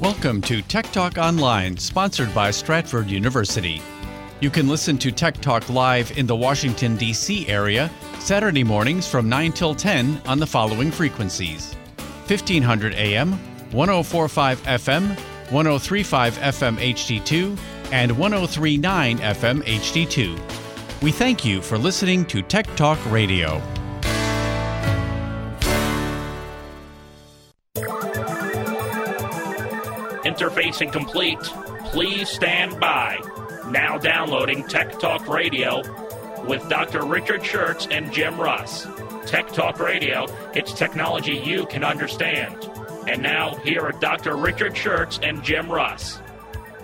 Welcome to Tech Talk Online, sponsored by Stratford University. You can listen to Tech Talk live in the Washington, D.C. area Saturday mornings from 9 till 10 on the following frequencies 1500 AM, 1045 FM, 1035 FM HD2, and 1039 FM HD2. We thank you for listening to Tech Talk Radio. Interfacing complete. Please stand by. Now downloading Tech Talk Radio with Dr. Richard Shurtz and Jim Russ. Tech Talk Radio, it's technology you can understand. And now, here are Dr. Richard Shurtz and Jim Russ.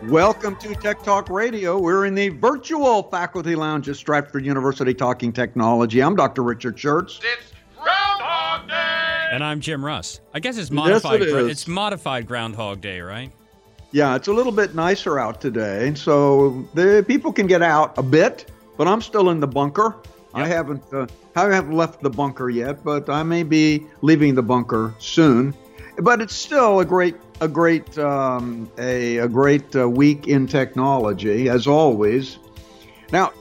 Welcome to Tech Talk Radio. We're in the virtual faculty lounge at Stratford University talking technology. I'm Dr. Richard Shurtz. It's Groundhog Day! And I'm Jim Russ. I guess it's modified. Yes, it is. It's modified Groundhog Day, right? Yeah, it's a little bit nicer out today, so the people can get out a bit, but I'm still in the bunker. I haven't uh, I haven't left the bunker yet, but I may be leaving the bunker soon. But it's still a great a great um, a, a great uh, week in technology as always. Now,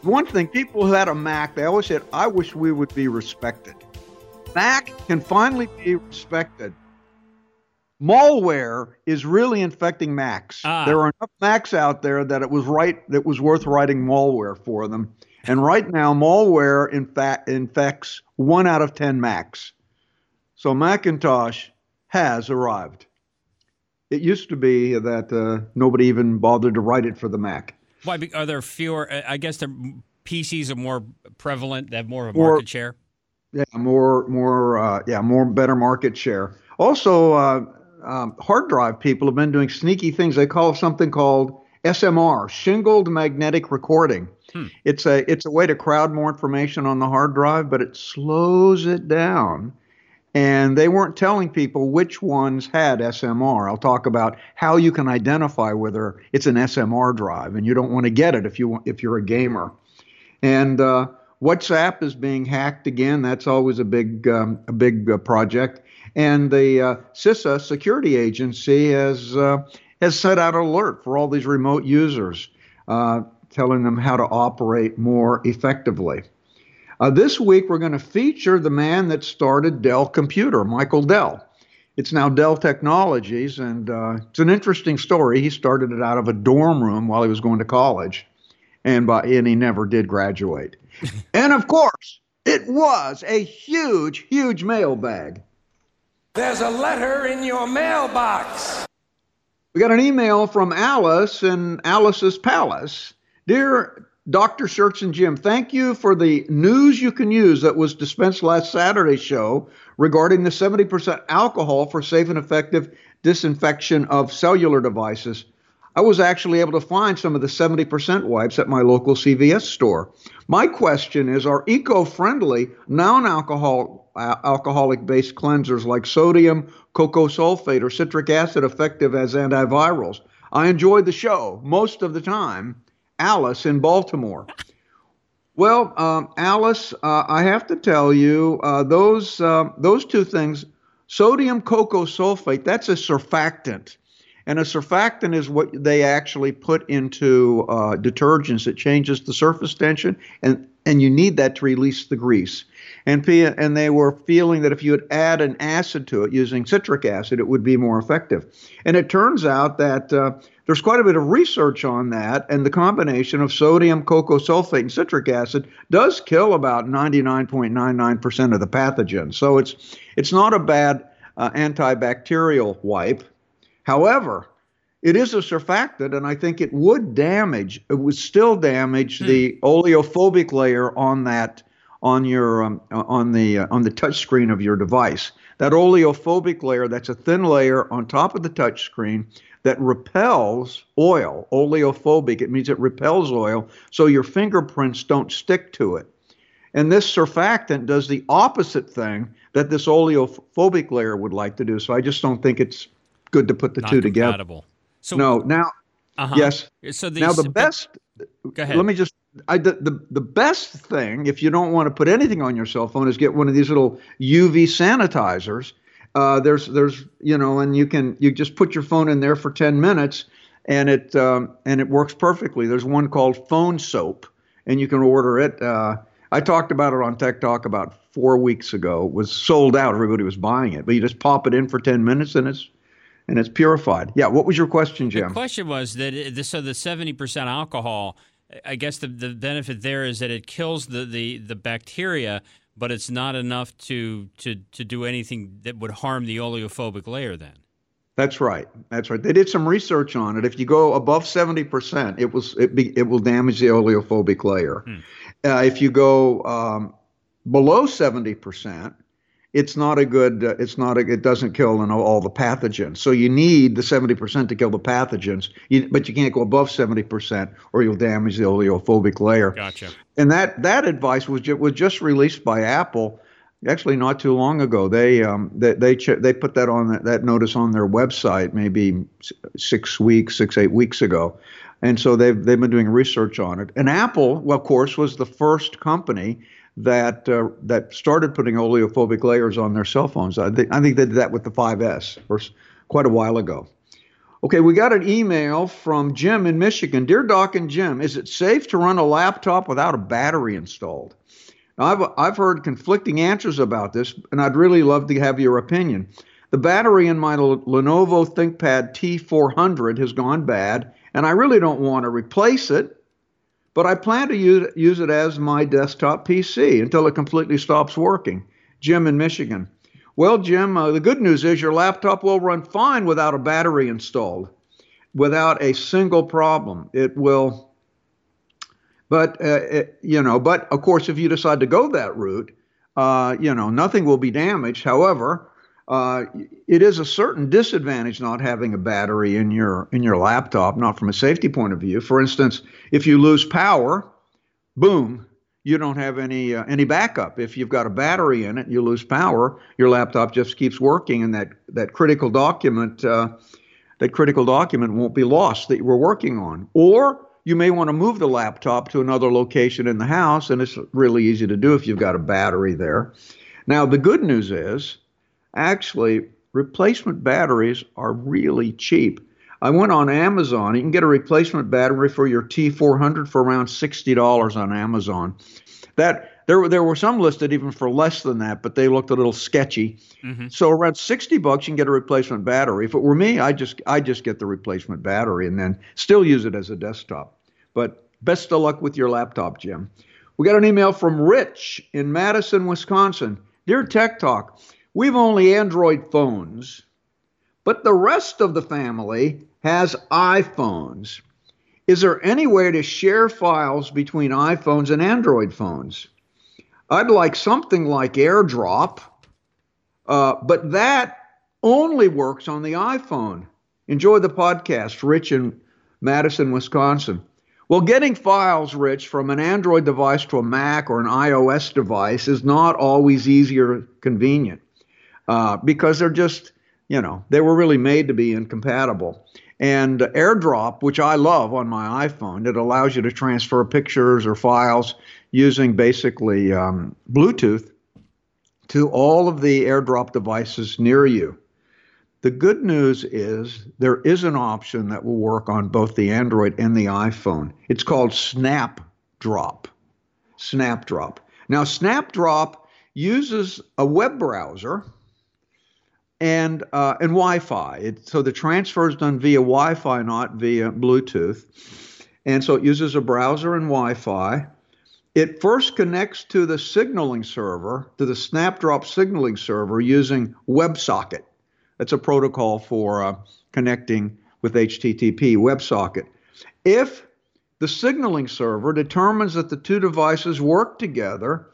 one thing people who had a Mac, they always said, "I wish we would be respected." Mac can finally be respected. Malware is really infecting Macs. Ah. There are enough Macs out there that it was right that was worth writing malware for them. And right now, malware in fact infects one out of ten Macs. So Macintosh has arrived. It used to be that uh, nobody even bothered to write it for the Mac. Why are there fewer? I guess the PCs are more prevalent. They have more of a Or- market share. Yeah, more, more, uh, yeah, more better market share. Also, uh, um, hard drive people have been doing sneaky things. They call something called SMR, shingled magnetic recording. It's a it's a way to crowd more information on the hard drive, but it slows it down. And they weren't telling people which ones had SMR. I'll talk about how you can identify whether it's an SMR drive, and you don't want to get it if you want, if you're a gamer. And uh, WhatsApp is being hacked again. That's always a big um, a big uh, project. And the uh, CISA security agency has uh, has set out an alert for all these remote users, uh, telling them how to operate more effectively. Uh, this week we're going to feature the man that started Dell Computer, Michael Dell. It's now Dell Technologies, and uh, it's an interesting story. He started it out of a dorm room while he was going to college, and by and he never did graduate. and of course, it was a huge, huge mailbag. There's a letter in your mailbox. We got an email from Alice in Alice's Palace. Dear Dr. Shurtz and Jim, thank you for the news you can use that was dispensed last Saturday's show regarding the 70% alcohol for safe and effective disinfection of cellular devices. I was actually able to find some of the 70% wipes at my local CVS store. My question is Are eco friendly, non alcoholic based cleansers like sodium, coco sulfate, or citric acid effective as antivirals? I enjoyed the show most of the time. Alice in Baltimore. Well, um, Alice, uh, I have to tell you, uh, those uh, those two things, sodium coco sulfate, that's a surfactant, and a surfactant is what they actually put into uh, detergents. It changes the surface tension, and and you need that to release the grease. And and they were feeling that if you would add an acid to it using citric acid, it would be more effective. And it turns out that uh, there's quite a bit of research on that, and the combination of sodium, coco sulfate, and citric acid does kill about 99.99% of the pathogens. So it's it's not a bad uh, antibacterial wipe. However, it is a surfactant, and I think it would damage. It would still damage the oleophobic layer on that on your um, on the uh, on the touch screen of your device. That oleophobic layer, that's a thin layer on top of the touch screen that repels oil. Oleophobic, it means it repels oil, so your fingerprints don't stick to it. And this surfactant does the opposite thing that this oleophobic layer would like to do. So I just don't think it's good to put the Not two together. So No, now uh-huh. yes. So now the best Go ahead. let me just I, the, the the best thing if you don't want to put anything on your cell phone is get one of these little UV sanitizers Uh, there's there's you know, and you can you just put your phone in there for 10 minutes, and it um, and it works perfectly. There's one called Phone Soap, and you can order it. Uh, I talked about it on Tech Talk about four weeks ago. It was sold out. Everybody was buying it, but you just pop it in for 10 minutes, and it's and it's purified. Yeah. What was your question, Jim? The question was that it, so the 70% alcohol. I guess the, the benefit there is that it kills the, the, the bacteria, but it's not enough to, to, to do anything that would harm the oleophobic layer then. That's right. That's right. They did some research on it. If you go above 70%, it will, it, be, it will damage the oleophobic layer. Hmm. Uh, if you go um, below 70%, it's not a good uh, it's not a, it doesn't kill all the pathogens. So you need the 70% to kill the pathogens. You, but you can't go above 70% or you'll damage the oleophobic layer. Gotcha. And that that advice was ju- was just released by apple actually not too long ago. They um they they, ch- they put that on that, that notice on their website maybe six weeks six eight weeks ago. And so they've they've been doing research on it. And apple well, of course was the first company that uh, that started putting oleophobic layers on their cell phones. I think I think they did that with the 5S first, quite a while ago. Okay, we got an email from Jim in Michigan. Dear Doc and Jim, is it safe to run a laptop without a battery installed? Now, I've I've heard conflicting answers about this, and I'd really love to have your opinion. The battery in my Lenovo ThinkPad T400 has gone bad, and I really don't want to replace it but I plan to use, use it as my desktop PC until it completely stops working. Jim in Michigan. Well, Jim, uh, the good news is your laptop will run fine without a battery installed, without a single problem. It will, but, uh, it, you know, but of course, if you decide to go that route, uh, you know, nothing will be damaged. However, uh, it is a certain disadvantage not having a battery in your in your laptop, not from a safety point of view. For instance, if you lose power, boom, you don't have any uh, any backup. If you've got a battery in it, you lose power, your laptop just keeps working, and that that critical document uh, that critical document won't be lost that you were working on. Or you may want to move the laptop to another location in the house, and it's really easy to do if you've got a battery there. Now, the good news is actually, replacement batteries are really cheap. I went on Amazon. You can get a replacement battery for your T400 for around $60 on Amazon. That there were there were some listed even for less than that, but they looked a little sketchy. Mm-hmm. So around 60 bucks you can get a replacement battery. If it were me, I just I just get the replacement battery and then still use it as a desktop. But best of luck with your laptop, Jim. We got an email from Rich in Madison, Wisconsin. Dear Tech Talk, We've only Android phones, but the rest of the family has iPhones. Is there any way to share files between iPhones and Android phones? I'd like something like AirDrop, uh, but that only works on the iPhone. Enjoy the podcast, Rich in Madison, Wisconsin. Well, getting files, Rich, from an Android device to a Mac or an iOS device is not always easy or convenient uh, because they're just, you know, they were really made to be incompatible. And AirDrop, which I love on my iPhone, it allows you to transfer pictures or files using basically um, Bluetooth to all of the AirDrop devices near you. The good news is there is an option that will work on both the Android and the iPhone. It's called Snapdrop. Snapdrop. Now, Snapdrop uses a web browser and uh, and Wi-Fi. It, so the transfer is done via Wi-Fi, not via Bluetooth. And so it uses a browser and Wi-Fi. It first connects to the signaling server, to the Snapdrop signaling server using WebSocket. That's a protocol for uh, connecting with HTTP, WebSocket. If the signaling server determines that the two devices work together,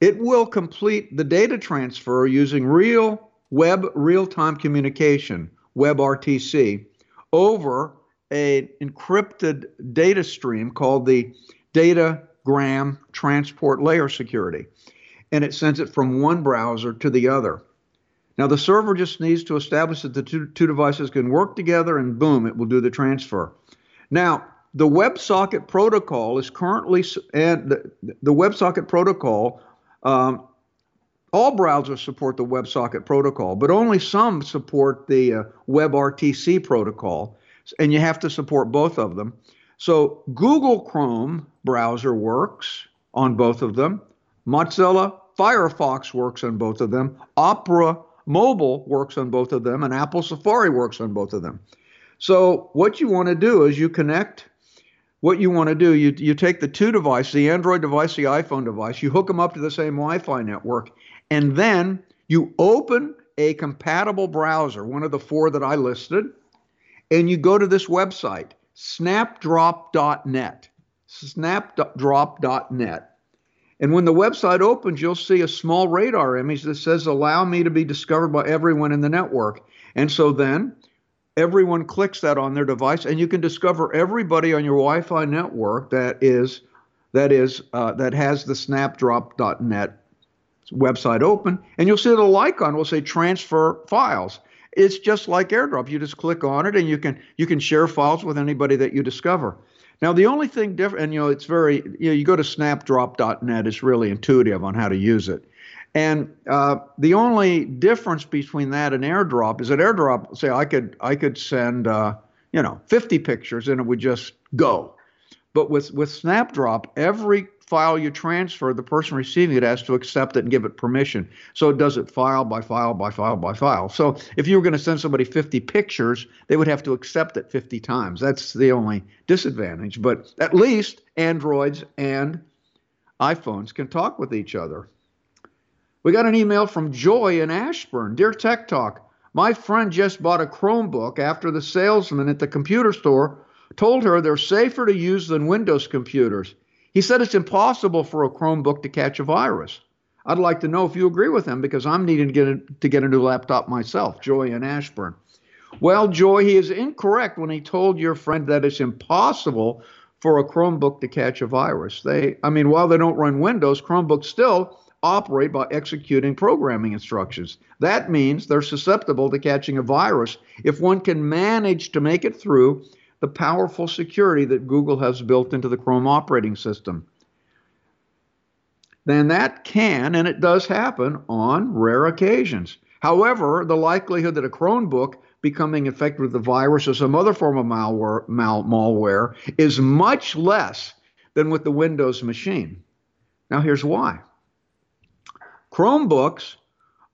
it will complete the data transfer using real web real-time communication, WebRTC, over an encrypted data stream called the datagram transport layer security. And it sends it from one browser to the other. Now, the server just needs to establish that the two, two devices can work together, and boom, it will do the transfer. Now, the WebSocket protocol is currently, and the, the WebSocket protocol um, all browsers support the WebSocket protocol, but only some support the uh, WebRTC protocol, and you have to support both of them. So Google Chrome browser works on both of them. Mozilla Firefox works on both of them. Opera Mobile works on both of them, and Apple Safari works on both of them. So what you want to do is you connect. What you want to do, you you take the two devices, the Android device, the iPhone device, you hook them up to the same Wi-Fi network, and then you open a compatible browser, one of the four that I listed, and you go to this website, snapdrop.net. Snapdrop.net. And when the website opens, you'll see a small radar image that says, Allow me to be discovered by everyone in the network. And so then everyone clicks that on their device, and you can discover everybody on your Wi Fi network that is. That is uh, that has the snapdrop.net website open, and you'll see the icon will say transfer files. It's just like AirDrop. You just click on it, and you can you can share files with anybody that you discover. Now, the only thing different, and you know, it's very, you know, you go to snapdrop.net, it's really intuitive on how to use it. And uh, the only difference between that and AirDrop is that AirDrop, say, I could I could send, uh, you know, 50 pictures and it would just go. But with with Snapdrop, every file you transfer, the person receiving it has to accept it and give it permission. So it does it file by file by file by file. So if you were going to send somebody 50 pictures, they would have to accept it 50 times. That's the only disadvantage. But at least Androids and iPhones can talk with each other. We got an email from Joy in Ashburn. Dear Tech Talk, my friend just bought a Chromebook after the salesman at the computer store told her they're safer to use than Windows computers. He said it's impossible for a Chromebook to catch a virus. I'd like to know if you agree with him because I'm needing to get a, to get a new laptop myself. Joy in Ashburn. Well, Joy, he is incorrect when he told your friend that it's impossible for a Chromebook to catch a virus. They, I mean, while they don't run Windows, Chromebooks still operate by executing programming instructions. That means they're susceptible to catching a virus if one can manage to make it through the powerful security that Google has built into the Chrome operating system. Then that can and it does happen on rare occasions. However, the likelihood that a Chromebook becoming infected with the virus or some other form of malware, mal, malware is much less than with the Windows machine. Now, here's why Chromebooks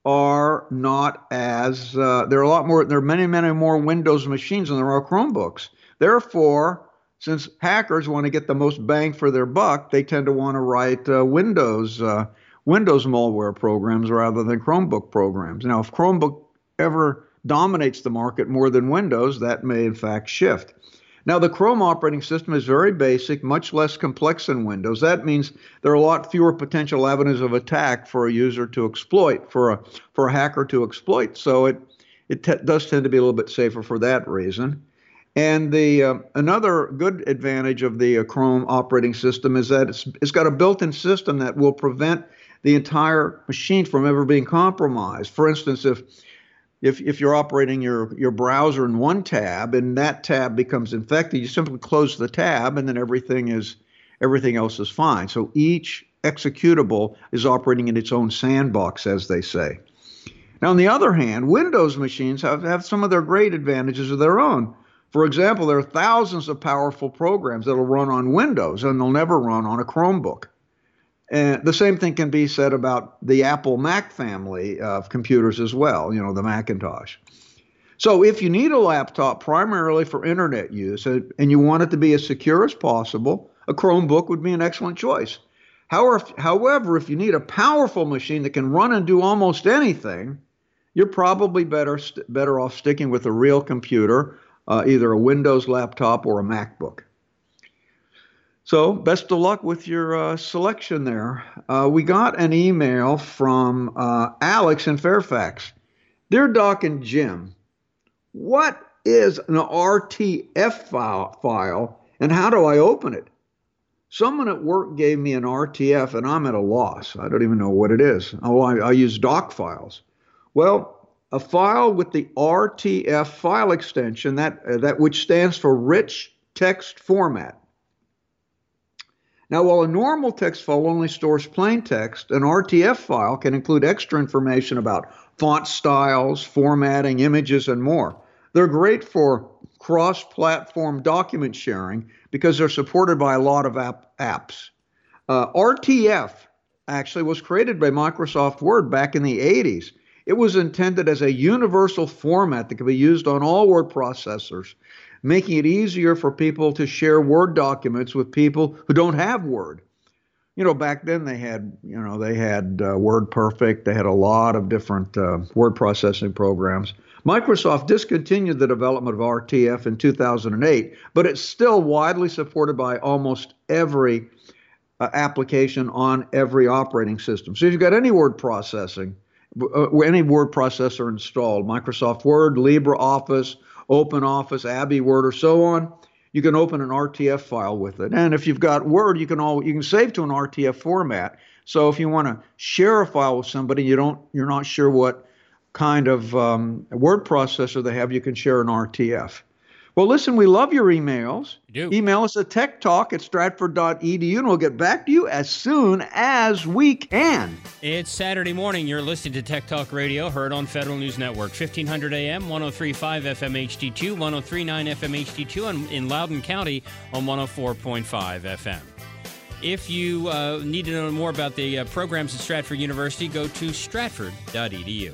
are not as, uh, there are a lot more, there are many, many more Windows machines than there are Chromebooks. Therefore, since hackers want to get the most bang for their buck, they tend to want to write uh, Windows uh, Windows malware programs rather than Chromebook programs. Now, if Chromebook ever dominates the market more than Windows, that may in fact shift. Now, the Chrome operating system is very basic, much less complex than Windows. That means there are a lot fewer potential avenues of attack for a user to exploit, for a for a hacker to exploit. So it it t- does tend to be a little bit safer for that reason. And the uh, another good advantage of the uh, Chrome operating system is that it's, it's got a built-in system that will prevent the entire machine from ever being compromised. For instance, if if, if you're operating your, your browser in one tab and that tab becomes infected, you simply close the tab and then everything is everything else is fine. So each executable is operating in its own sandbox, as they say. Now, on the other hand, Windows machines have, have some of their great advantages of their own. For example, there are thousands of powerful programs that'll run on Windows and they'll never run on a Chromebook. And the same thing can be said about the Apple Mac family of computers as well, you know, the Macintosh. So if you need a laptop primarily for internet use and you want it to be as secure as possible, a Chromebook would be an excellent choice. However, if you need a powerful machine that can run and do almost anything, you're probably better better off sticking with a real computer uh, either a Windows laptop or a MacBook. So, best of luck with your uh, selection there. Uh, we got an email from uh, Alex in Fairfax. Dear Doc and Jim, what is an RTF file, file and how do I open it? Someone at work gave me an RTF and I'm at a loss. I don't even know what it is. Oh, I, I use doc files. Well, a file with the RTF file extension that uh, that which stands for rich text format. Now, while a normal text file only stores plain text, an RTF file can include extra information about font styles, formatting, images, and more. They're great for cross platform document sharing because they're supported by a lot of app- apps. Uh, RTF actually was created by Microsoft Word back in the 80s. It was intended as a universal format that could be used on all word processors, making it easier for people to share Word documents with people who don't have Word. You know, back then they had, you know, they had uh, Word Perfect. They had a lot of different uh, word processing programs. Microsoft discontinued the development of RTF in 2008, but it's still widely supported by almost every uh, application on every operating system. So if you've got any word processing, any word processor installed, Microsoft Word, LibreOffice, OpenOffice, AbiWord, or so on, you can open an RTF file with it. And if you've got Word, you can all you can save to an RTF format. So if you want to share a file with somebody, you don't you're not sure what kind of um, word processor they have, you can share an RTF. Well, listen, we love your emails. Email us at techtalk at stratford.edu and we'll get back to you as soon as we can. It's Saturday morning. You're listening to Tech Talk Radio, heard on Federal News Network, 1500 AM, 1035 FM HD2, 1039 FM HD2, and in Loudoun County on 104.5 FM. If you uh, need to know more about the uh, programs at Stratford University, go to stratford.edu.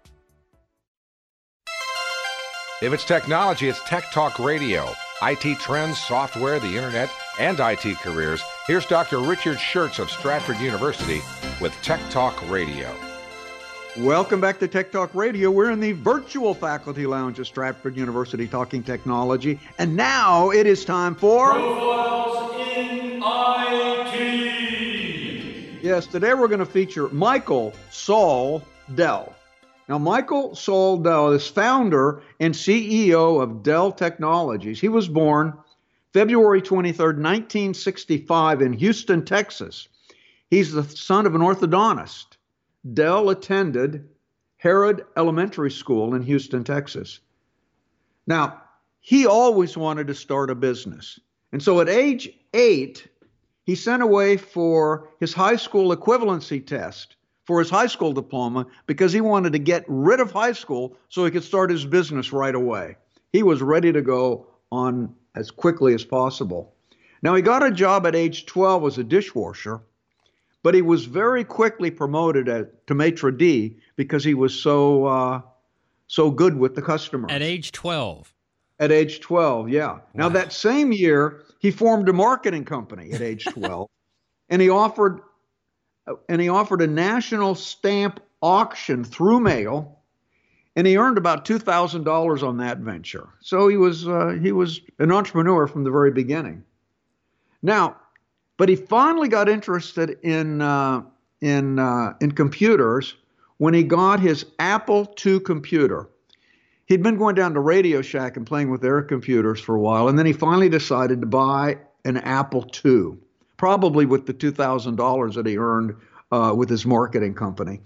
If it's technology, it's Tech Talk Radio. IT trends, software, the internet, and IT careers. Here's Dr. Richard Shurtz of Stratford University with Tech Talk Radio. Welcome back to Tech Talk Radio. We're in the virtual faculty lounge at Stratford University talking technology. And now it is time for Profiles in IT. Yes, today we're going to feature Michael Saul Dell. Now, Michael Dell is founder and CEO of Dell Technologies. He was born February 23, 1965, in Houston, Texas. He's the son of an orthodontist. Dell attended Herod Elementary School in Houston, Texas. Now, he always wanted to start a business. And so at age eight, he sent away for his high school equivalency test for his high school diploma because he wanted to get rid of high school so he could start his business right away. He was ready to go on as quickly as possible. Now, he got a job at age 12 as a dishwasher, but he was very quickly promoted at, to maitre d' because he was so uh, so good with the customers. At age 12. At age 12, yeah. Wow. Now, that same year, he formed a marketing company at age 12, and he offered and he offered a national stamp auction through mail, and he earned about two thousand dollars on that venture. So he was uh, he was an entrepreneur from the very beginning. Now, but he finally got interested in uh, in uh, in computers when he got his Apple II computer. He'd been going down to Radio Shack and playing with their computers for a while, and then he finally decided to buy an Apple II probably with the $2,000 that he earned uh, with his marketing company.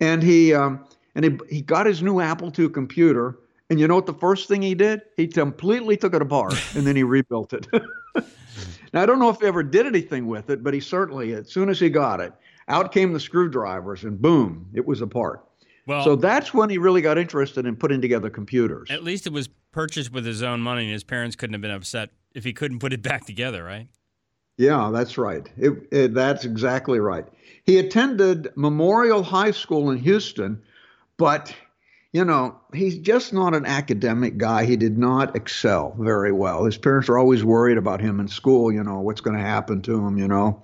And he um, and he, he got his new Apple II computer And you know what the first thing he did? He completely took it apart and then he rebuilt it. now, I don't know if he ever did anything with it, but he certainly, as soon as he got it, out came the screwdrivers and boom, it was apart. Well, so that's when he really got interested in putting together computers. At least it was purchased with his own money, and his parents couldn't have been upset if he couldn't put it back together, right? Yeah, that's right. It, it, that's exactly right. He attended Memorial High School in Houston, but you know, he's just not an academic guy. He did not excel very well. His parents were always worried about him in school, you know, what's going to happen to him, you know.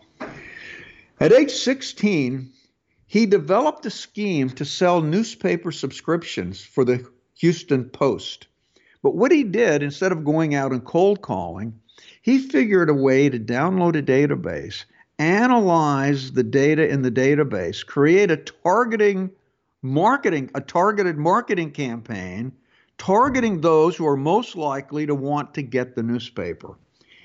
At age 16, he developed a scheme to sell newspaper subscriptions for the Houston Post. But what he did, instead of going out and cold calling, he figured a way to download a database, analyze the data in the database, create a targeting marketing, a targeted marketing campaign targeting those who are most likely to want to get the newspaper.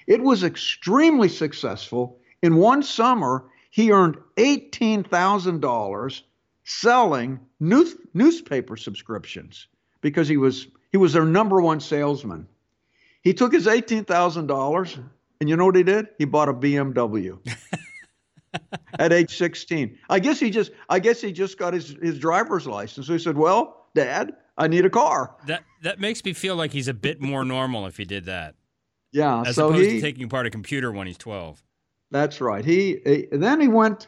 It was extremely successful. In one summer, he earned $18,000 selling news, newspaper subscriptions because he was he was their number one salesman. He took his $18,000 and you know what he did? He bought a BMW. at age 16. I guess he just I guess he just got his his driver's license. So he said, "Well, dad, I need a car." That that makes me feel like he's a bit more normal if he did that. Yeah, as so opposed he, to taking apart a computer when he's 12. That's right. He, he then he went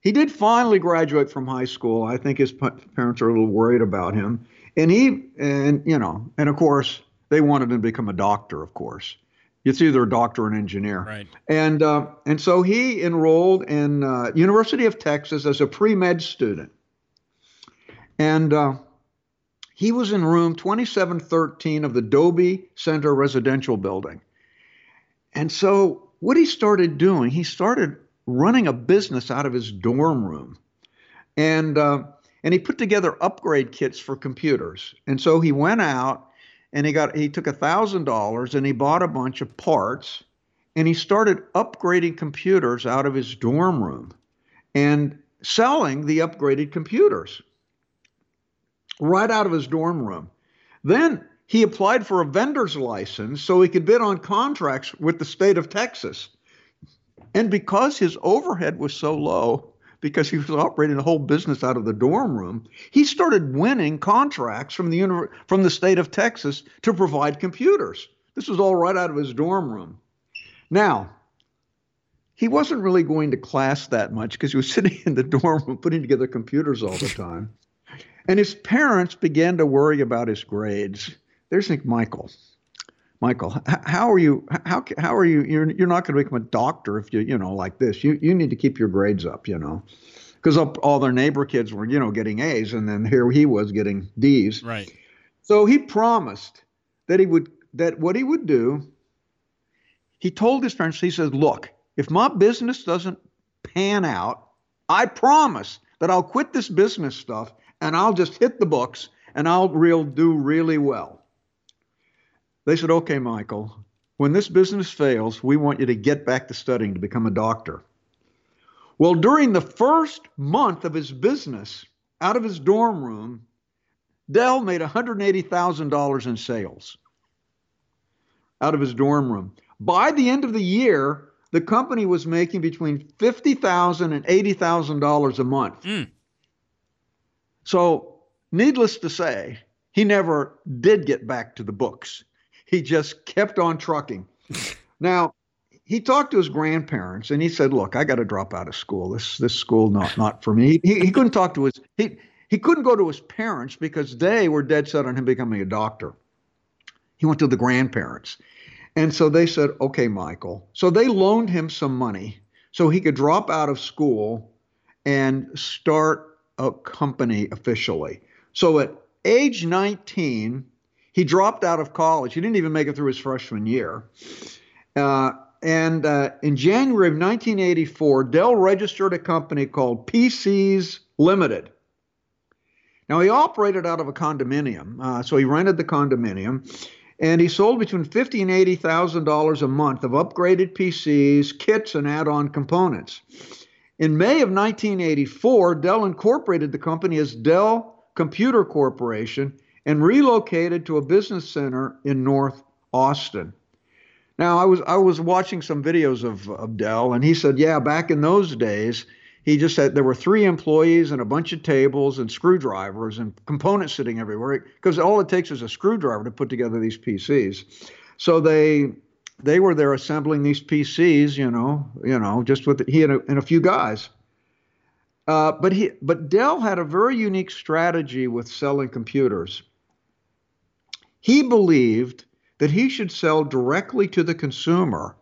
he did finally graduate from high school. I think his parents are a little worried about him. And he and you know, and of course, they wanted him to become a doctor, of course. It's either a doctor or an engineer. Right. And uh, and so he enrolled in uh, University of Texas as a pre med student, and uh, he was in room 2713 of the Dobie Center Residential Building. And so what he started doing, he started running a business out of his dorm room, and uh, and he put together upgrade kits for computers. And so he went out and he got he took a thousand dollars and he bought a bunch of parts and he started upgrading computers out of his dorm room and selling the upgraded computers right out of his dorm room. Then he applied for a vendor's license so he could bid on contracts with the state of Texas. And because his overhead was so low, because he was operating the whole business out of the dorm room, he started winning contracts from the from the state of Texas to provide computers. This was all right out of his dorm room. Now, he wasn't really going to class that much because he was sitting in the dorm room putting together computers all the time. and his parents began to worry about his grades. There's Nick Michael. Michael, how are you? How how are you? You're you're not going to become a doctor if you you know like this. You you need to keep your grades up, you know, because all their neighbor kids were you know getting A's, and then here he was getting D's. Right. So he promised that he would that what he would do. He told his parents. He says, "Look, if my business doesn't pan out, I promise that I'll quit this business stuff and I'll just hit the books and I'll real do really well." They said, okay, Michael, when this business fails, we want you to get back to studying to become a doctor. Well, during the first month of his business, out of his dorm room, Dell made $180,000 in sales out of his dorm room. By the end of the year, the company was making between $50,000 and $80,000 a month. Mm. So, needless to say, he never did get back to the books he just kept on trucking. now, he talked to his grandparents and he said, "Look, I got to drop out of school. This this school not not for me." He, he couldn't talk to his he he couldn't go to his parents because they were dead set on him becoming a doctor. He went to the grandparents. And so they said, "Okay, Michael." So they loaned him some money so he could drop out of school and start a company officially. So at age 19, he dropped out of college. He didn't even make it through his freshman year. Uh, and uh, in January of 1984, Dell registered a company called PCs Limited. Now, he operated out of a condominium, uh, so he rented the condominium, and he sold between fifty and eighty thousand dollars a month of upgraded PCs, kits, and add-on components. In May of 1984, Dell incorporated the company as Dell Computer Corporation and relocated to a business center in North Austin. Now, I was I was watching some videos of, of Dell, and he said, yeah, back in those days, he just said there were three employees and a bunch of tables and screwdrivers and components sitting everywhere because all it takes is a screwdriver to put together these PCs. So they they were there assembling these PCs, you know, you know, just with he and a, and a few guys. Uh, but he but Dell had a very unique strategy with selling computers. He believed that he should sell directly to the consumer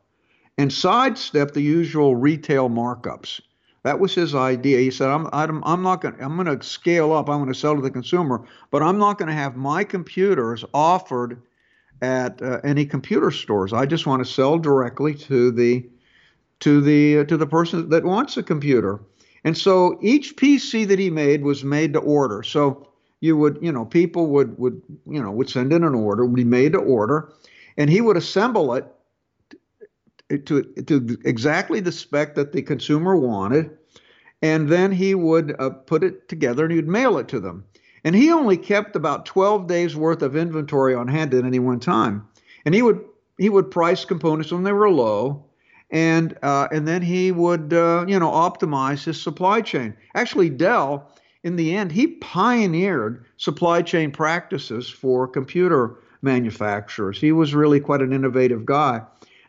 and sidestep the usual retail markups. That was his idea. He said, "I'm I'm, I'm not going. I'm going to scale up. I'm going to sell to the consumer, but I'm not going to have my computers offered at uh, any computer stores. I just want to sell directly to the to the uh, to the person that wants a computer." And so each PC that he made was made to order. So you would, you know, people would would you know would send in an order, would be made to order, and he would assemble it to, to exactly the spec that the consumer wanted, and then he would uh, put it together and he'd mail it to them. And he only kept about 12 days worth of inventory on hand at any one time. And he would he would price components when they were low, and uh, and then he would uh, you know optimize his supply chain. Actually, Dell in the end he pioneered supply chain practices for computer manufacturers. He was really quite an innovative guy.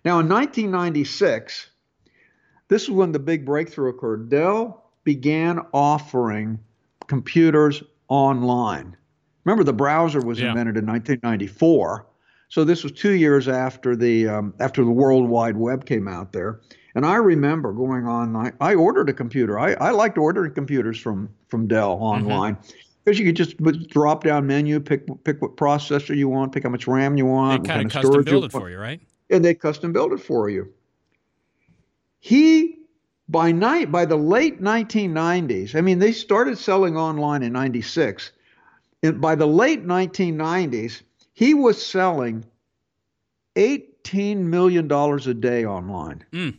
Now, in 1996, this is when the big breakthrough occurred. Dell began offering computers online. Remember, the browser was yeah. invented in 1994, so this was two years after the um, after the World Wide Web came out there. And I remember going on. I, I ordered a computer. I, I liked ordering computers from from Dell mm-hmm. online. Mm-hmm because you could just drop down menu, pick pick what processor you want, pick how much RAM you want, they kind of custom build it for you, right? and they custom build it for you. He by night by the late 1990s, I mean they started selling online in 96. And by the late 1990s, he was selling 18 million dollars a day online. Mm.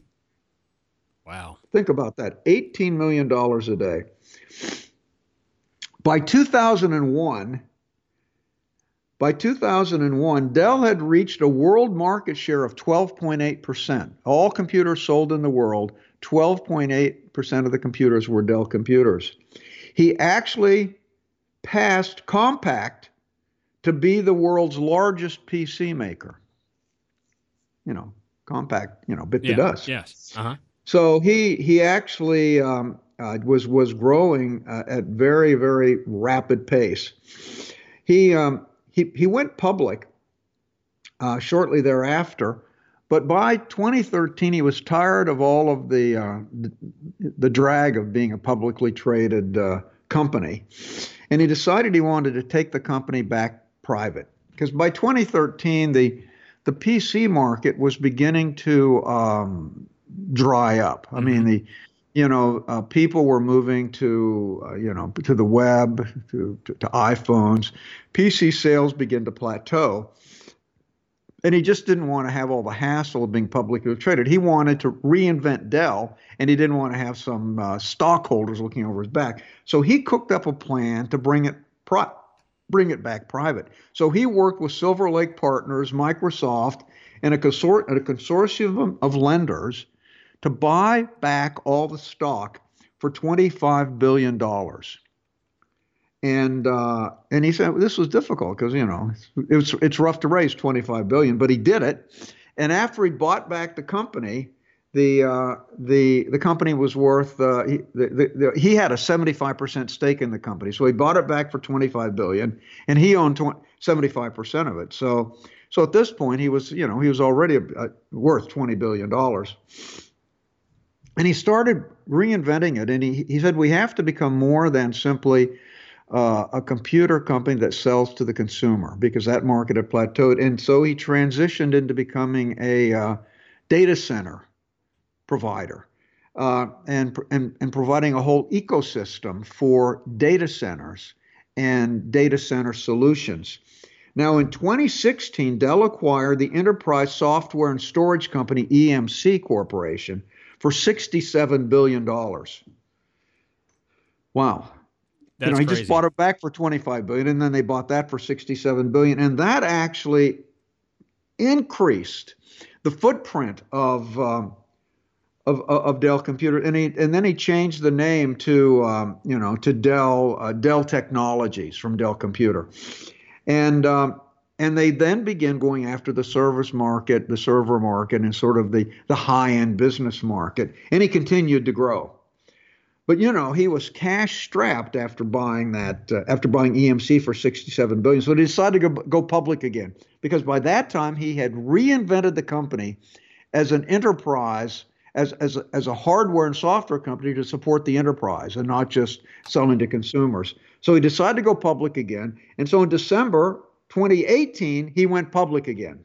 Wow. Think about that. 18 million dollars a day. By 2001, by 2001, Dell had reached a world market share of 12.8%. All computers sold in the world, 12.8% of the computers were Dell computers. He actually passed Compaq to be the world's largest PC maker. You know, Compaq, you know, bit yeah, the dust. Yes. Uh-huh. So he he actually um, uh, was was growing uh, at very very rapid pace. He um, he, he went public uh, shortly thereafter, but by 2013 he was tired of all of the uh, the, the, drag of being a publicly traded uh, company, and he decided he wanted to take the company back private because by 2013 the the PC market was beginning to um, dry up. I mean mm-hmm. the you know, uh, people were moving to, uh, you know, to the web, to, to, to, iPhones. PC sales began to plateau. And he just didn't want to have all the hassle of being publicly traded. He wanted to reinvent Dell, and he didn't want to have some uh, stockholders looking over his back. So he cooked up a plan to bring it pri- bring it back private. So he worked with Silver Lake Partners, Microsoft, and a, consor- a consortium of lenders to buy back all the stock for $25 billion. And uh, and he said this was difficult because you know it's, it's rough to raise 25 billion, but he did it. And after he bought back the company, the uh, the the company was worth uh, he, the, the, he had a 75% stake in the company, so he bought it back for 25 billion, and he owned 20, 75% of it. So so at this point, he was you know he was already a, a, worth 20 billion dollars and he started reinventing it. And he, he said, we have to become more than simply uh, a computer company that sells to the consumer because that market had plateaued. And so he transitioned into becoming a uh, data center provider uh, and, and, and providing a whole ecosystem for data centers and data center solutions. Now, in 2016, Dell acquired the enterprise software and storage company EMC Corporation for $67 billion. Wow. That's you know, he crazy. just bought it back for 25 billion, and then they bought that for 67 billion, and that actually increased the footprint of um, of, of Dell Computer, and he and then he changed the name to um, you know to Dell uh, Dell Technologies from Dell Computer, and um, and they then began going after the service market, the server market, and sort of the the high end business market, and he continued to grow. But you know, he was cash strapped after buying that uh, after buying EMC for 67 billion. So he decided to go, go public again because by that time he had reinvented the company as an enterprise as as as a hardware and software company to support the enterprise and not just selling to consumers. So he decided to go public again. And so in December 2018 he went public again.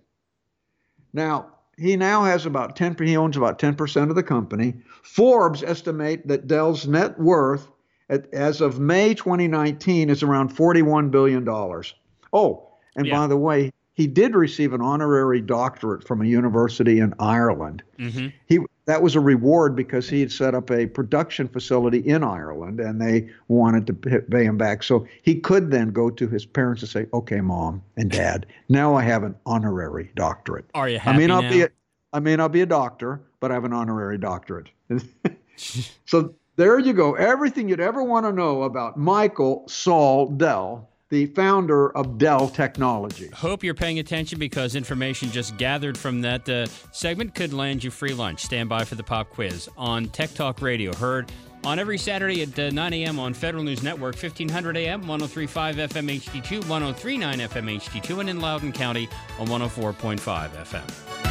Now, he now has about 10 he owns about 10% of the company forbes estimate that dell's net worth at, as of may 2019 is around 41 billion dollars oh and Yeah. by the way he did receive an honorary doctorate from a university in ireland hmm he that was a reward because he had set up a production facility in Ireland and they wanted to pay him back. So he could then go to his parents and say, "Okay, mom and dad, now I have an honorary doctorate. Are you I may not now? be a, I may not be a doctor, but I have an honorary doctorate." so there you go. Everything you'd ever want to know about Michael Saul Dell, the founder of Dell Technologies. Hope you're paying attention because information just gathered from that uh, segment could land you free lunch. Stand by for the pop quiz on Tech Talk Radio. Heard on every Saturday at uh, 9 a.m. on Federal News Network, 1500 a.m., 1035 FM HD2, 1039 FM HD2, and in Loudoun County on 104.5 FM.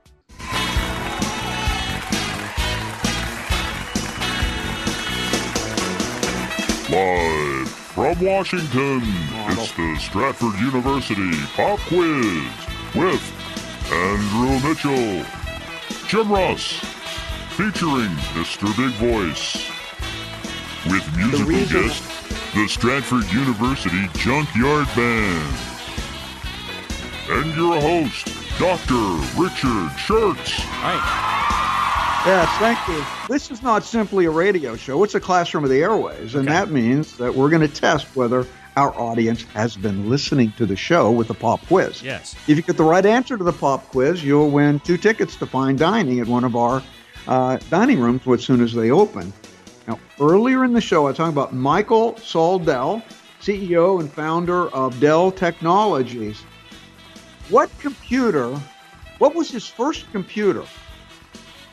Live from Washington, it's the Stratford University Pop Quiz with Andrew Mitchell, Jim Russ, featuring Mr. Big Voice, with musical reason- guest, the Stratford University Junkyard Band, and your host, Dr. Richard Shurtz. All right. Yes, thank you. This is not simply a radio show, it's a classroom of the airways. And Okay. that means that we're going to test whether our audience has been listening to the show with the pop quiz. Yes. If you get the right answer to the pop quiz, you'll win two tickets to fine dining at one of our uh, dining rooms as soon as they open. Now, earlier in the show, I was talking about Michael Saul Dell, CEO and founder of Dell Technologies. What computer, what was his first computer?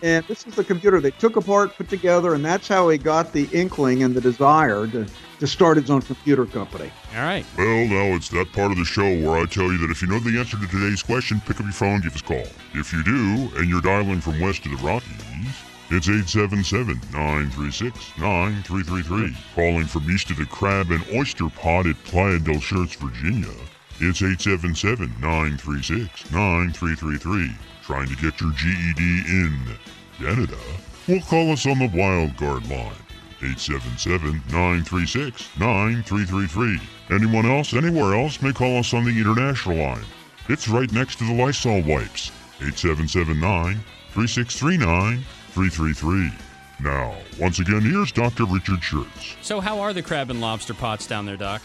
And this is the computer they took apart, put together, and that's how he got the inkling and the desire to, to start his own computer company. All right. Well, now it's that part of the show where I tell you that if you know the answer to today's question, pick up your phone, give us a call. If you do, and you're dialing from west to the Rockies, it's 877-936-9333. Calling from east to the Crab and Oyster Pot at Playa del Shurtz, Virginia, it's 877-936-9333. Trying to get your GED in Canada? Well, call us on the Wild Card line. 877-936-9333. Anyone else, anywhere else, may call us on the international line. It's right next to the Lysol wipes. 8779-3639 333. Now, once again, here's Dr. Richard Shurtz. So, how are the crab and lobster pots down there, Doc?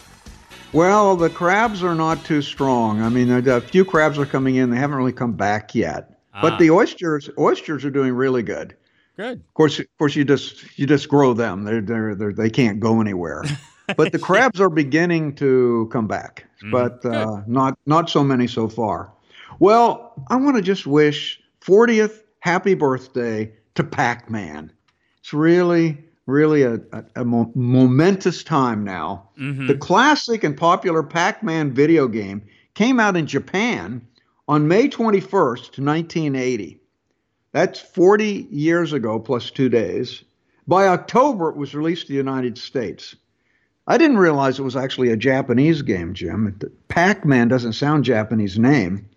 Well, the crabs are not too strong. I mean, a few crabs are coming in. They haven't really come back yet. Ah. But the oysters, oysters are doing really good. Good. Of course, of course, you just you just grow them. They're they're, they're they can't go anywhere. but the crabs are beginning to come back, mm, but uh, not not so many so far. Well, I want to just wish 40th happy birthday to Pac-Man. It's really really a, a, a mo- momentous time now. Mm-hmm. The classic and popular Pac-Man video game came out in Japan on May 21st, 1980. That's 40 years ago plus two days. By October, it was released to the United States. I didn't realize it was actually a Japanese game, Jim. Pac Man doesn't sound Japanese name.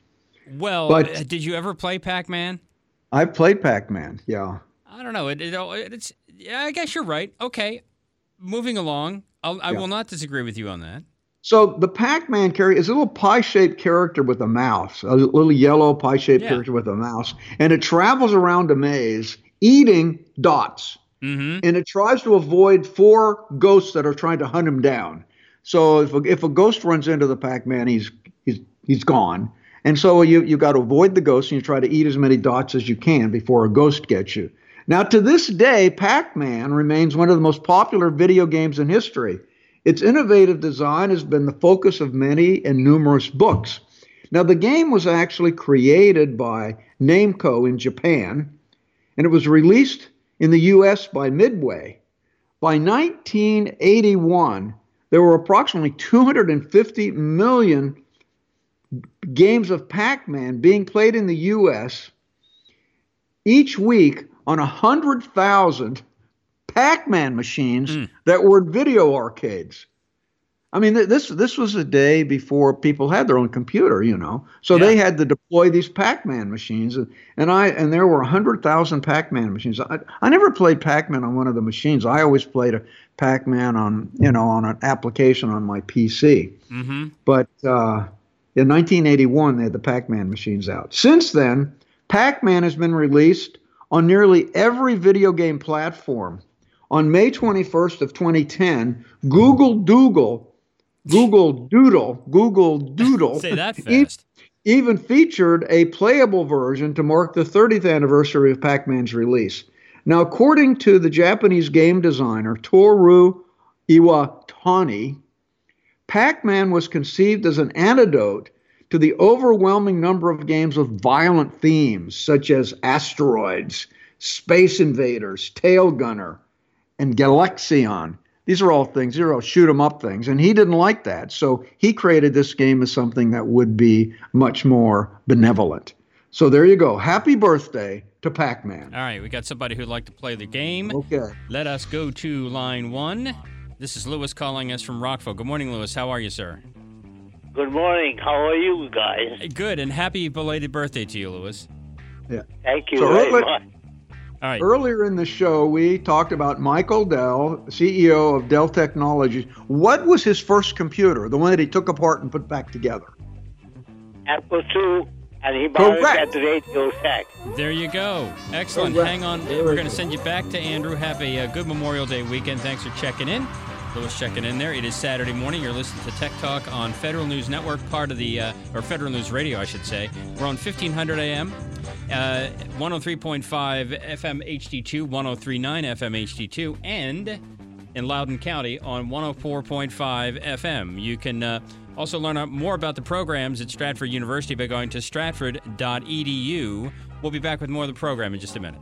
Well, but uh, did you ever play Pac Man? I played Pac Man, yeah. I don't know. It, it, it's, yeah, I guess you're right. Okay. Moving along. I'll, I yeah. will not disagree with you on that. So the Pac-Man character is a little pie-shaped character with a mouse, a little yellow pie-shaped yeah. character with a mouse, and it travels around a maze eating dots. Mm-hmm. And it tries to avoid four ghosts that are trying to hunt him down. So if a, if a ghost runs into the Pac-Man, he's he's he's gone. And so you you got to avoid the ghost and you try to eat as many dots as you can before a ghost gets you. Now to this day, Pac-Man remains one of the most popular video games in history. Its innovative design has been the focus of many and numerous books. Now, the game was actually created by Namco in Japan, and it was released in the US by Midway. By 1981, there were approximately 250 million games of Pac Man being played in the US each week on 100,000 Pac-Man machines mm. that were video arcades. I mean, this this was a day before people had their own computer, you know. So yeah. they had to deploy these Pac-Man machines, and I and there were hundred thousand Pac-Man machines. I, I never played Pac-Man on one of the machines. I always played a Pac-Man on you know on an application on my PC. Mm-hmm. But uh, in 1981, they had the Pac-Man machines out. Since then, Pac-Man has been released on nearly every video game platform on May 21st of 2010, Google Doodle, Google Doodle, Google Doodle, say that fast. even featured a playable version to mark the 30th anniversary of Pac-Man's release. Now, according to the Japanese game designer Toru Iwatani, Pac-Man was conceived as an antidote to the overwhelming number of games with violent themes such as asteroids, space invaders, tail gunner, and Galaxian. These are all things, these are all shoot 'em up things. And he didn't like that. So he created this game as something that would be much more benevolent. So there you go. Happy birthday to Pac Man. All right, we got somebody who'd like to play the game. Okay. Let us go to line one. This is Lewis calling us from Rockville. Good morning, Lewis. How are you, sir? Good morning. How are you guys? Good, and happy belated birthday to you, Lewis. Yeah. Thank you so very much. All right. Earlier in the show, we talked about Michael Dell, CEO of Dell Technologies. What was his first computer, the one that he took apart and put back together? Apple II, and he bought Correct. it at the Radio Shack. There you go. Excellent. Correct. Hang on. We're going to send you back to Andrew. Have a, a uh, good Memorial Day weekend. Thanks for checking in. Lewis checking in there. It is Saturday morning. You're listening to Tech Talk on Federal News Network, part of the, uh, or Federal News Radio, I should say. We're on 1500 AM, uh, 103.5 FM HD2, 1039 FM HD2, and in Loudoun County on 104.5 FM. You can uh, also learn more about the programs at Stratford University by going to stratford.edu. We'll be back with more of the program in just a minute.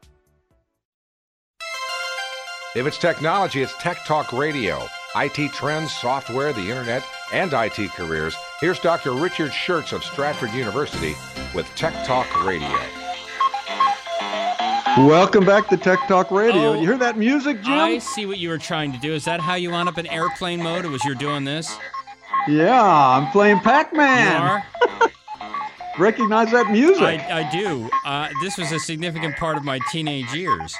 If it's technology, it's Tech Talk Radio. IT trends, software, the internet, and IT careers. Here's Dr. Richard Shurtz of Stratford University with Tech Talk Radio. Welcome back to Tech Talk Radio. Oh, you hear that music, Jim? I see what you were trying to do. Is that how you wound up in airplane mode? Or was you doing this? Yeah, I'm playing Pac-Man. You are. Recognize that music? I, I do. Uh, this was a significant part of my teenage years.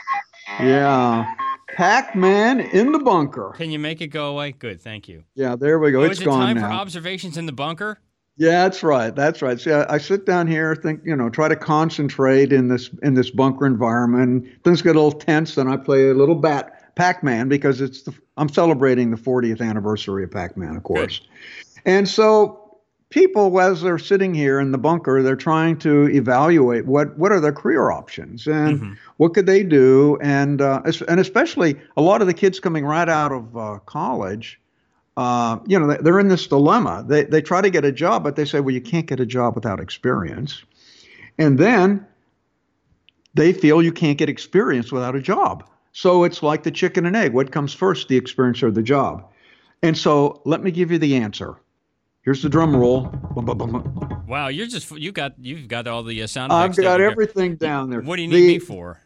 Yeah. Pac-Man in the bunker. Can you make it go away? Good, thank you. Yeah, there we go. Oh, it's is it gone time now. for observations in the bunker? Yeah, that's right. That's right. See, I, I sit down here, think, you know, try to concentrate in this in this bunker environment. Things get a little tense, and I play a little bat Pac-Man because it's the, I'm celebrating the 40th anniversary of Pac-Man, of course. Good. And so people, as they're sitting here in the bunker, they're trying to evaluate what what are their career options and Mm-hmm. what could they do, and uh, and especially a lot of the kids coming right out of uh, college. Uh, you know, they- they're in this dilemma. They they try to get a job, but they say, well, you can't get a job without experience, and then they feel you can't get experience without a job. So it's like the chicken and egg. What comes first, the experience or the job? And so let me give you the answer. Here's the drum roll. Bum, bum, bum. Wow, you're just you got you've got all the uh, sound I've got here. everything down there. What do you The- need me for?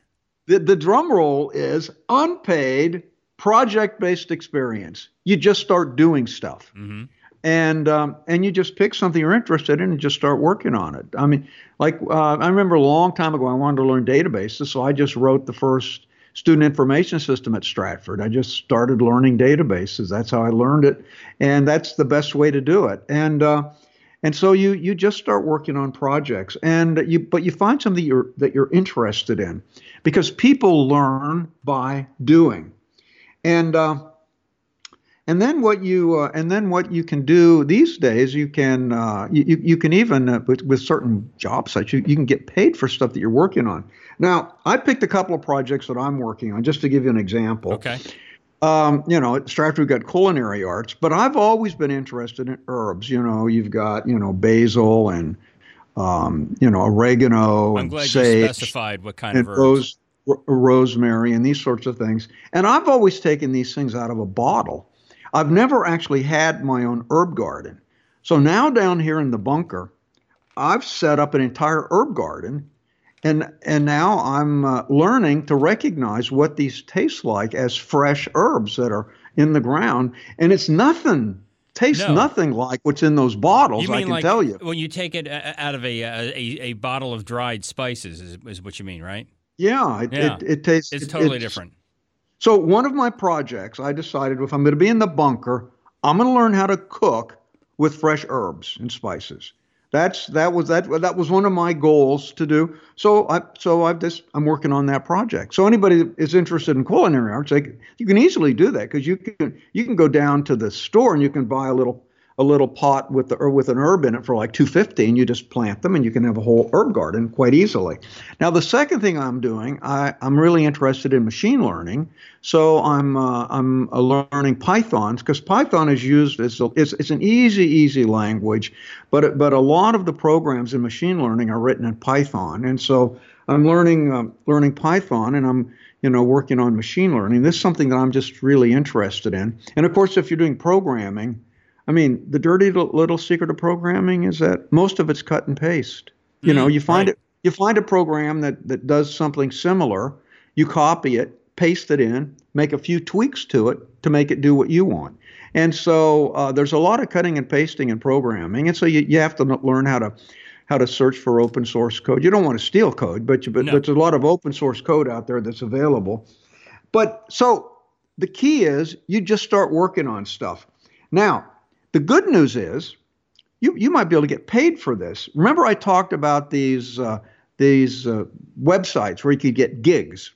The, the drum roll is unpaid project based experience. You just start doing stuff. hmm and um, and you just pick something you're interested in and just start working on it. I mean, like uh, I remember a long time ago, I wanted to learn databases, so I just wrote the first student information system at Stratford. I just started learning databases. That's how I learned it, and that's the best way to do it. And uh, and so you you just start working on projects, and you but you find something you're that you're interested in, because people learn by doing, and. Uh, and then what you uh, and then what you can do these days, you can uh, you you can even uh, with, with certain job sites, you, you can get paid for stuff that you're working on. Now, I picked a couple of projects that I'm working on just to give you an example. Okay. Um, you know, at Stratford we've got culinary arts, but I've always been interested in herbs. You know, you've got you know basil and um, you know oregano I'm and glad you specified what kind of herbs. rose, rosemary and these sorts of things. And I've always taken these things out of a bottle. I've never actually had my own herb garden. So now down here in the bunker, I've set up an entire herb garden. And, and now I'm uh, learning to recognize what these taste like as fresh herbs that are in the ground. And it's nothing, tastes No. nothing like what's in those bottles, I can like tell you. when you take it uh, out of a a, a, a bottle of dried spices is, is what you mean, right? Yeah, it, Yeah. It, it tastes. It's it- totally it's- different. So one of my projects, I decided if I'm going to be in the bunker, I'm going to learn how to cook with fresh herbs and spices. That's that was that that was one of my goals to do. So I so I've just I'm working on that project. So anybody that is interested in culinary arts, like you can easily do that because you can you can go down to the store and you can buy a little a little pot with the with an herb in it for like 250 and you just plant them and you can have a whole herb garden quite easily. Now the second thing I'm doing, I, I'm really interested in machine learning. So I'm uh, I'm uh, learning Python because Python is used as a, it's, it's an easy easy language, but but a lot of the programs in machine learning are written in Python, and so I'm learning um, learning Python and I'm you know working on machine learning. This is something that I'm just really interested in, and of course if you're doing programming. I mean, the dirty little, secret of programming is that most of it's cut and paste. You know, Mm, you find right. it, you find a program that that does something similar, you copy it, paste it in, make a few tweaks to it to make it do what you want. And so uh, there's a lot of cutting and pasting in programming, and so you, you have to learn how to how to search for open source code. You don't want to steal code, but, you, but no. there's a lot of open source code out there that's available. But so the key is you just start working on stuff. Now, the good news is you, you might be able to get paid for this. Remember, I talked about these uh, these uh, websites where you could get gigs,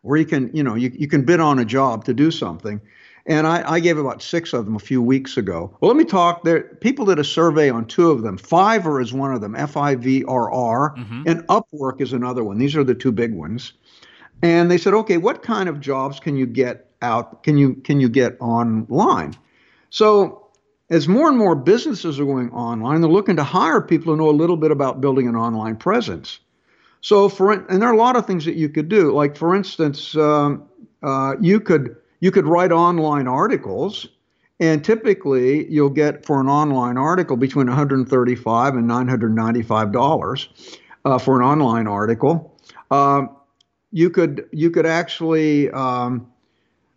where you can you know you, you can bid on a job to do something. And I, I, gave about six of them a few weeks ago. Well, let me talk. There, people did a survey on two of them. Fiverr is one of them, F-I-V-R-R, mm-hmm. and Upwork is another one. These are the two big ones. And they said, okay, what kind of jobs can you get out? Can you can you get online? So as more and more businesses are going online, they're looking to hire people who know a little bit about building an online presence. So for and there are a lot of things that you could do. Like for instance, um, uh, you could you could write online articles, and typically you'll get for an online article between 135 and 995 dollars uh, for an online article. Uh, you could you could actually um,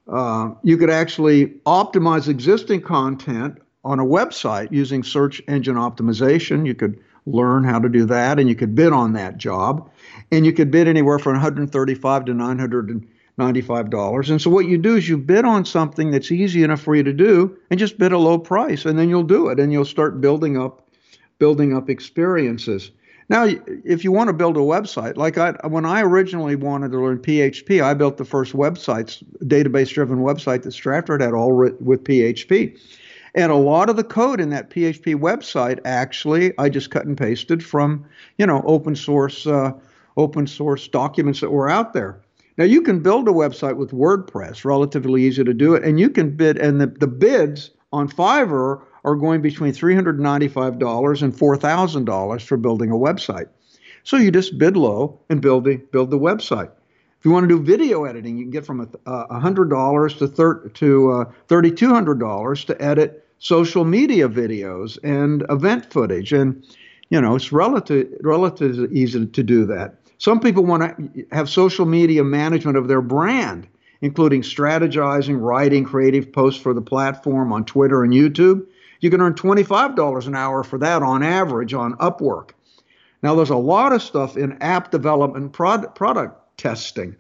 uh, you could actually optimize existing content on a website using search engine optimization. You could learn how to do that, and you could bid on that job, and you could bid anywhere from 135 to 900 $95. And so what you do is you bid on something that's easy enough for you to do and just bid a low price and then you'll do it and you'll start building up building up experiences. Now, if you want to build a website, like I, when I originally wanted to learn PHP, I built the first websites, database-driven website that Stratford had all with PHP. And a lot of the code in that PHP website, actually, I just cut and pasted from, you know, open source, uh, open source documents that were out there. Now you can build a website with WordPress, relatively easy to do it, and you can bid, and the, the bids on Fiverr are going between $395 and $4,000 for building a website. So you just bid low and build the, build the website. If you want to do video editing, you can get from $100 to, to uh, $3,200 to edit social media videos and event footage. And, you know, it's relative, relatively easy to do that. Some people want to have social media management of their brand, including strategizing, writing creative posts for the platform on Twitter and YouTube. You can earn $25 an hour for that on average on Upwork. Now, there's a lot of stuff in app development product, product testing.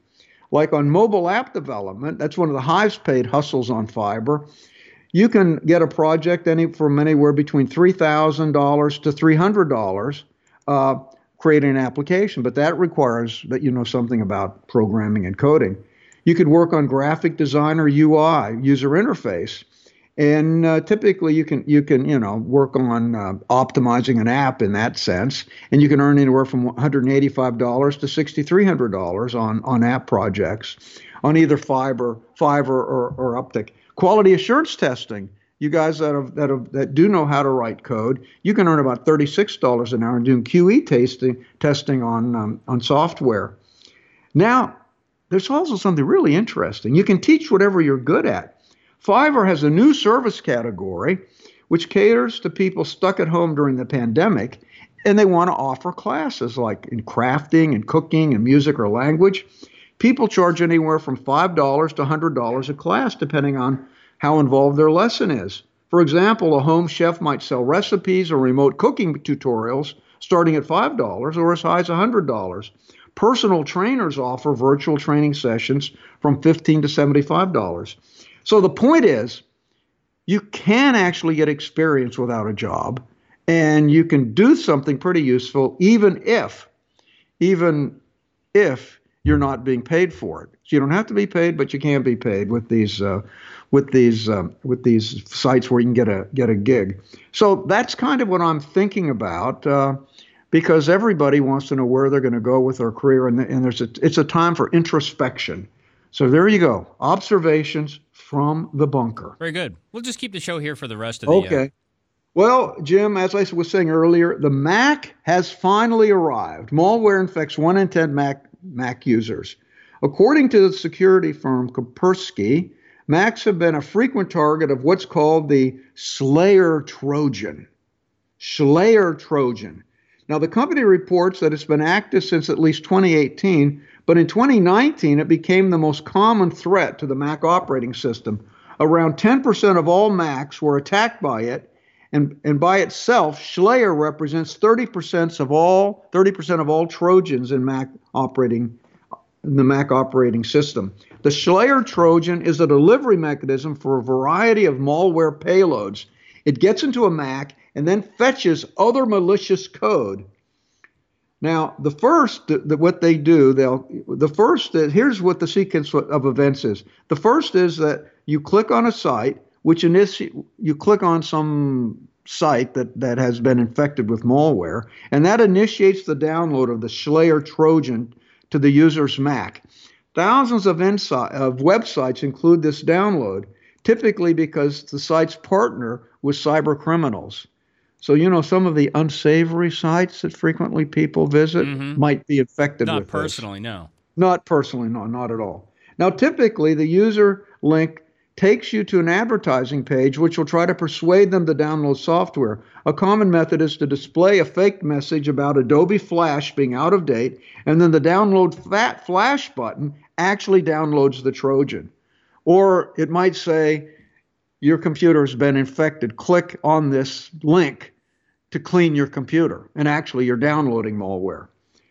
Like on mobile app development, that's one of the highest paid hustles on Fiverr. You can get a project any from anywhere between $3,000 to $300. Uh, creating an application, but that requires that you know something about programming and coding. You could work on graphic design or UI, user interface, and uh, typically you can you can you know work on uh, optimizing an app in that sense, and you can earn anywhere from 185 dollars to 6,300 dollars on on app projects, on either Fiverr, Fiverr or, or Uptick. Quality assurance testing you guys that have, that have, that do know how to write code, you can earn about thirty six dollars an hour doing QE testing testing on um, on software. Now, there's also something really interesting. You can teach whatever you're good at. Fiverr has a new service category which caters to people stuck at home during the pandemic and they want to offer classes like in crafting and cooking and music or language. People charge anywhere from $5 to $100 a class depending on how involved their lesson is. For example, a home chef might sell recipes or remote cooking tutorials starting at $5 or as high as $100. Personal trainers offer virtual training sessions from 15 to $75. So the point is, you can actually get experience without a job, and you can do something pretty useful even if, even if you're not being paid for it. So you don't have to be paid, but you can be paid with these uh, with these um, with these sites where you can get a get a gig. So that's kind of what I'm thinking about. Uh, because everybody wants to know where they're going to go with their career, and, and there's a, it's a time for introspection. So there you go, observations from the bunker. Very good. We'll just keep the show here for the rest of the. Uh, okay. Uh, well, Jim, as I was saying earlier, the Mac has finally arrived. Malware infects one in ten Mac Mac users, according to the security firm Kaspersky. Macs have been a frequent target of what's called the Slayer Trojan. Slayer Trojan. Now, the company reports that it's been active since at least 2018, But in 2019, it became the most common threat to the Mac operating system. Around 10% of all Macs were attacked by it, and, and by itself, Slayer represents 30% of all 30% of all Trojans in Mac operating in the Mac operating system. The Shlayer Trojan is a delivery mechanism for a variety of malware payloads. It gets into a Mac and then fetches other malicious code now, the first, the, what they do, they'll, the first, that here's what the sequence of events is. The first is that you click on a site, which initiate, you click on some site that, that has been infected with malware, and that initiates the download of the Shlayer Trojan to the user's Mac. Thousands of, of websites include this download, typically because the sites partner with cyber criminals. So, you know, some of the unsavory sites that frequently people visit mm-hmm. might be affected. not personally, this. no. Not personally, no, not at all. Now, typically, the user link takes you to an advertising page which will try to persuade them to download software. A common method is to display a fake message about Adobe Flash being out of date, and then the download fat Flash button actually downloads the Trojan. Or it might say, your computer has been infected. Click on this link to clean your computer. And actually, you're downloading malware.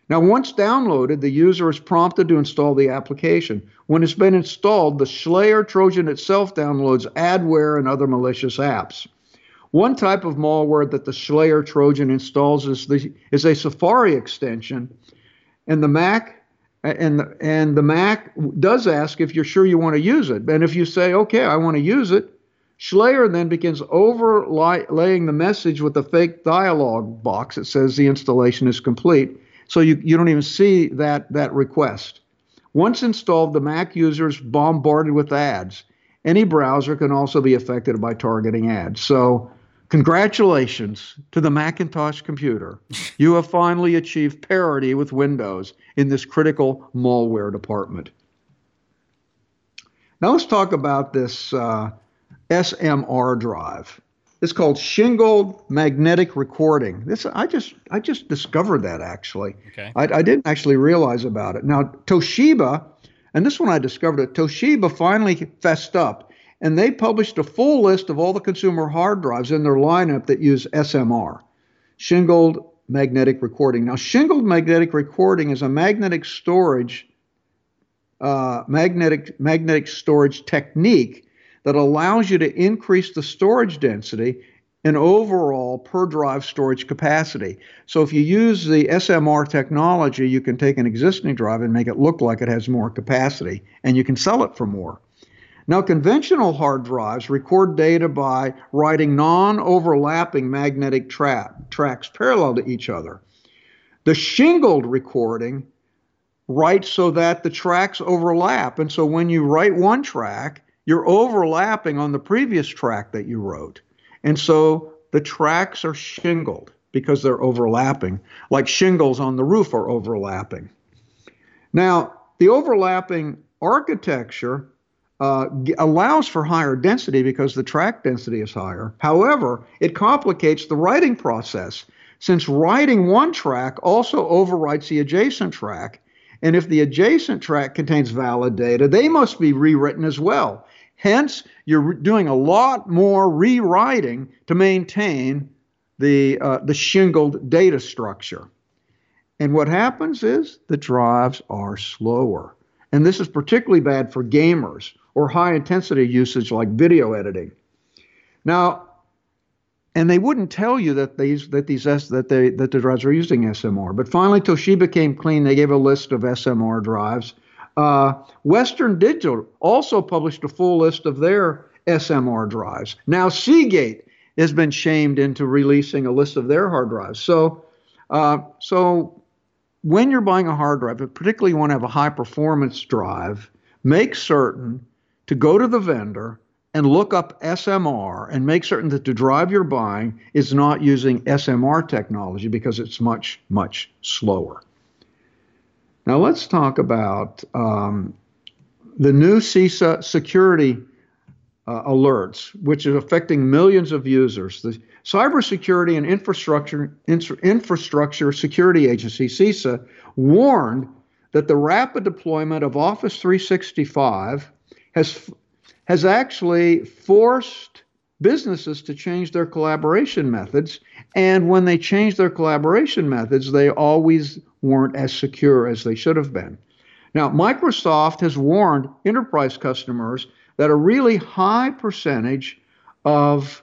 Now, once downloaded, the user is prompted to install the application. When it's been installed, the Shlayer Trojan itself downloads adware and other malicious apps. One type of malware that the Shlayer Trojan installs is, the, is a Safari extension, and the Mac and the, and the Mac does ask if you're sure you want to use it. And if you say, "Okay, I want to use it," Shlayer then begins overlaying the message with a fake dialog box that says the installation is complete. So you, you don't even see that, that request. Once installed, the Mac user is bombarded with ads. Any browser can also be affected by targeting ads. So, congratulations to the Macintosh computer. You have finally achieved parity with Windows in this critical malware department. Now, let's talk about this. Uh, SMR drive. It's called shingled magnetic recording. This I just I just discovered that actually. Okay. I, I didn't actually realize about it. Now Toshiba, and this one I discovered it. Toshiba finally fessed up, and they published a full list of all the consumer hard drives in their lineup that use SMR, shingled magnetic recording. Now shingled magnetic recording is a magnetic storage, uh, magnetic magnetic storage technique that allows you to increase the storage density and overall per drive storage capacity. So if you use the SMR technology, you can take an existing drive and make it look like it has more capacity, and you can sell it for more. Now, conventional hard drives record data by writing non overlapping magnetic tra- tracks parallel to each other. The shingled recording writes so that the tracks overlap. And so when you write one track, you're overlapping on the previous track that you wrote. And so the tracks are shingled because they're overlapping, like shingles on the roof are overlapping. Now, the overlapping architecture uh, allows for higher density because the track density is higher. However, it complicates the writing process since writing one track also overwrites the adjacent track. And if the adjacent track contains valid data, they must be rewritten as well. Hence, you're doing a lot more rewriting to maintain the, uh, the shingled data structure. And what happens is the drives are slower. And this is particularly bad for gamers or high intensity usage like video editing. Now, and they wouldn't tell you that these that these that they that the drives are using SMR. But finally, Toshiba came clean. They gave a list of SMR drives uh, Western Digital also published a full list of their SMR drives. Now, Seagate has been shamed into releasing a list of their hard drives. So, uh, so when you're buying a hard drive, particularly you want to have a high performance drive, make certain to go to the vendor and look up SMR and make certain that the drive you're buying is not using SMR technology because it's much, much slower. Now let's talk about um, the new CISA security uh, alerts, which is affecting millions of users. The Cybersecurity and Infrastructure Infrastructure Security Agency (CISA) warned that the rapid deployment of Office 365 has has actually forced businesses to change their collaboration methods. And when they change their collaboration methods, they always weren't as secure as they should have been. Now, Microsoft has warned enterprise customers that a really high percentage of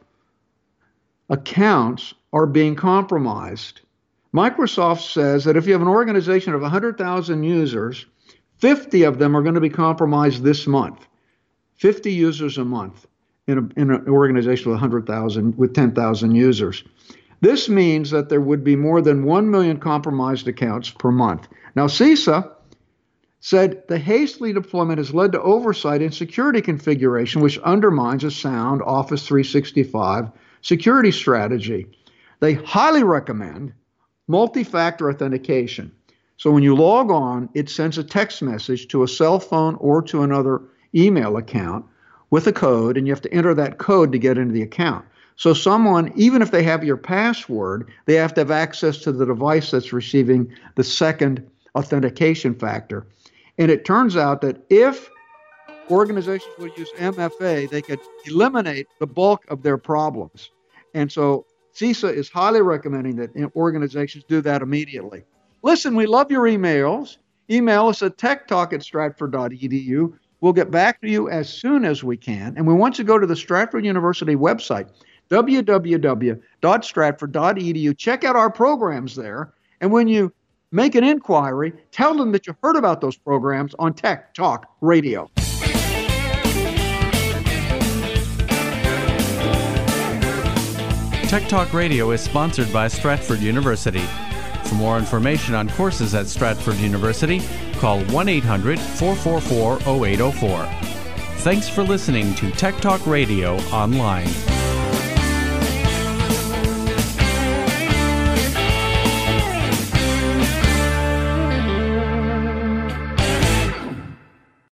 accounts are being compromised. Microsoft says that if you have an organization of 100,000 users, 50 of them are going to be compromised this month. 50 users a month in, a, in an organization with 100,000 with 10,000 users. This means that there would be more than 1 million compromised accounts per month. Now, CISA said the hastily deployment has led to oversight in security configuration, which undermines a sound Office 365 security strategy. They highly recommend multi factor authentication. So when you log on, it sends a text message to a cell phone or to another email account with a code, and you have to enter that code to get into the account. So, someone, even if they have your password, they have to have access to the device that's receiving the second authentication factor. And it turns out that if organizations would use MFA, they could eliminate the bulk of their problems. And so, CISA is highly recommending that organizations do that immediately. Listen, we love your emails. Email us at techtalk at stratford.edu. We'll get back to you as soon as we can. And we want you to go to the Stratford University website, www.stratford.edu. Check out our programs there. And when you make an inquiry, tell them that you heard about those programs on Tech Talk Radio. Tech Talk Radio is sponsored by Stratford University. For more information on courses at Stratford University, call 1 800 444 0804. Thanks for listening to Tech Talk Radio Online.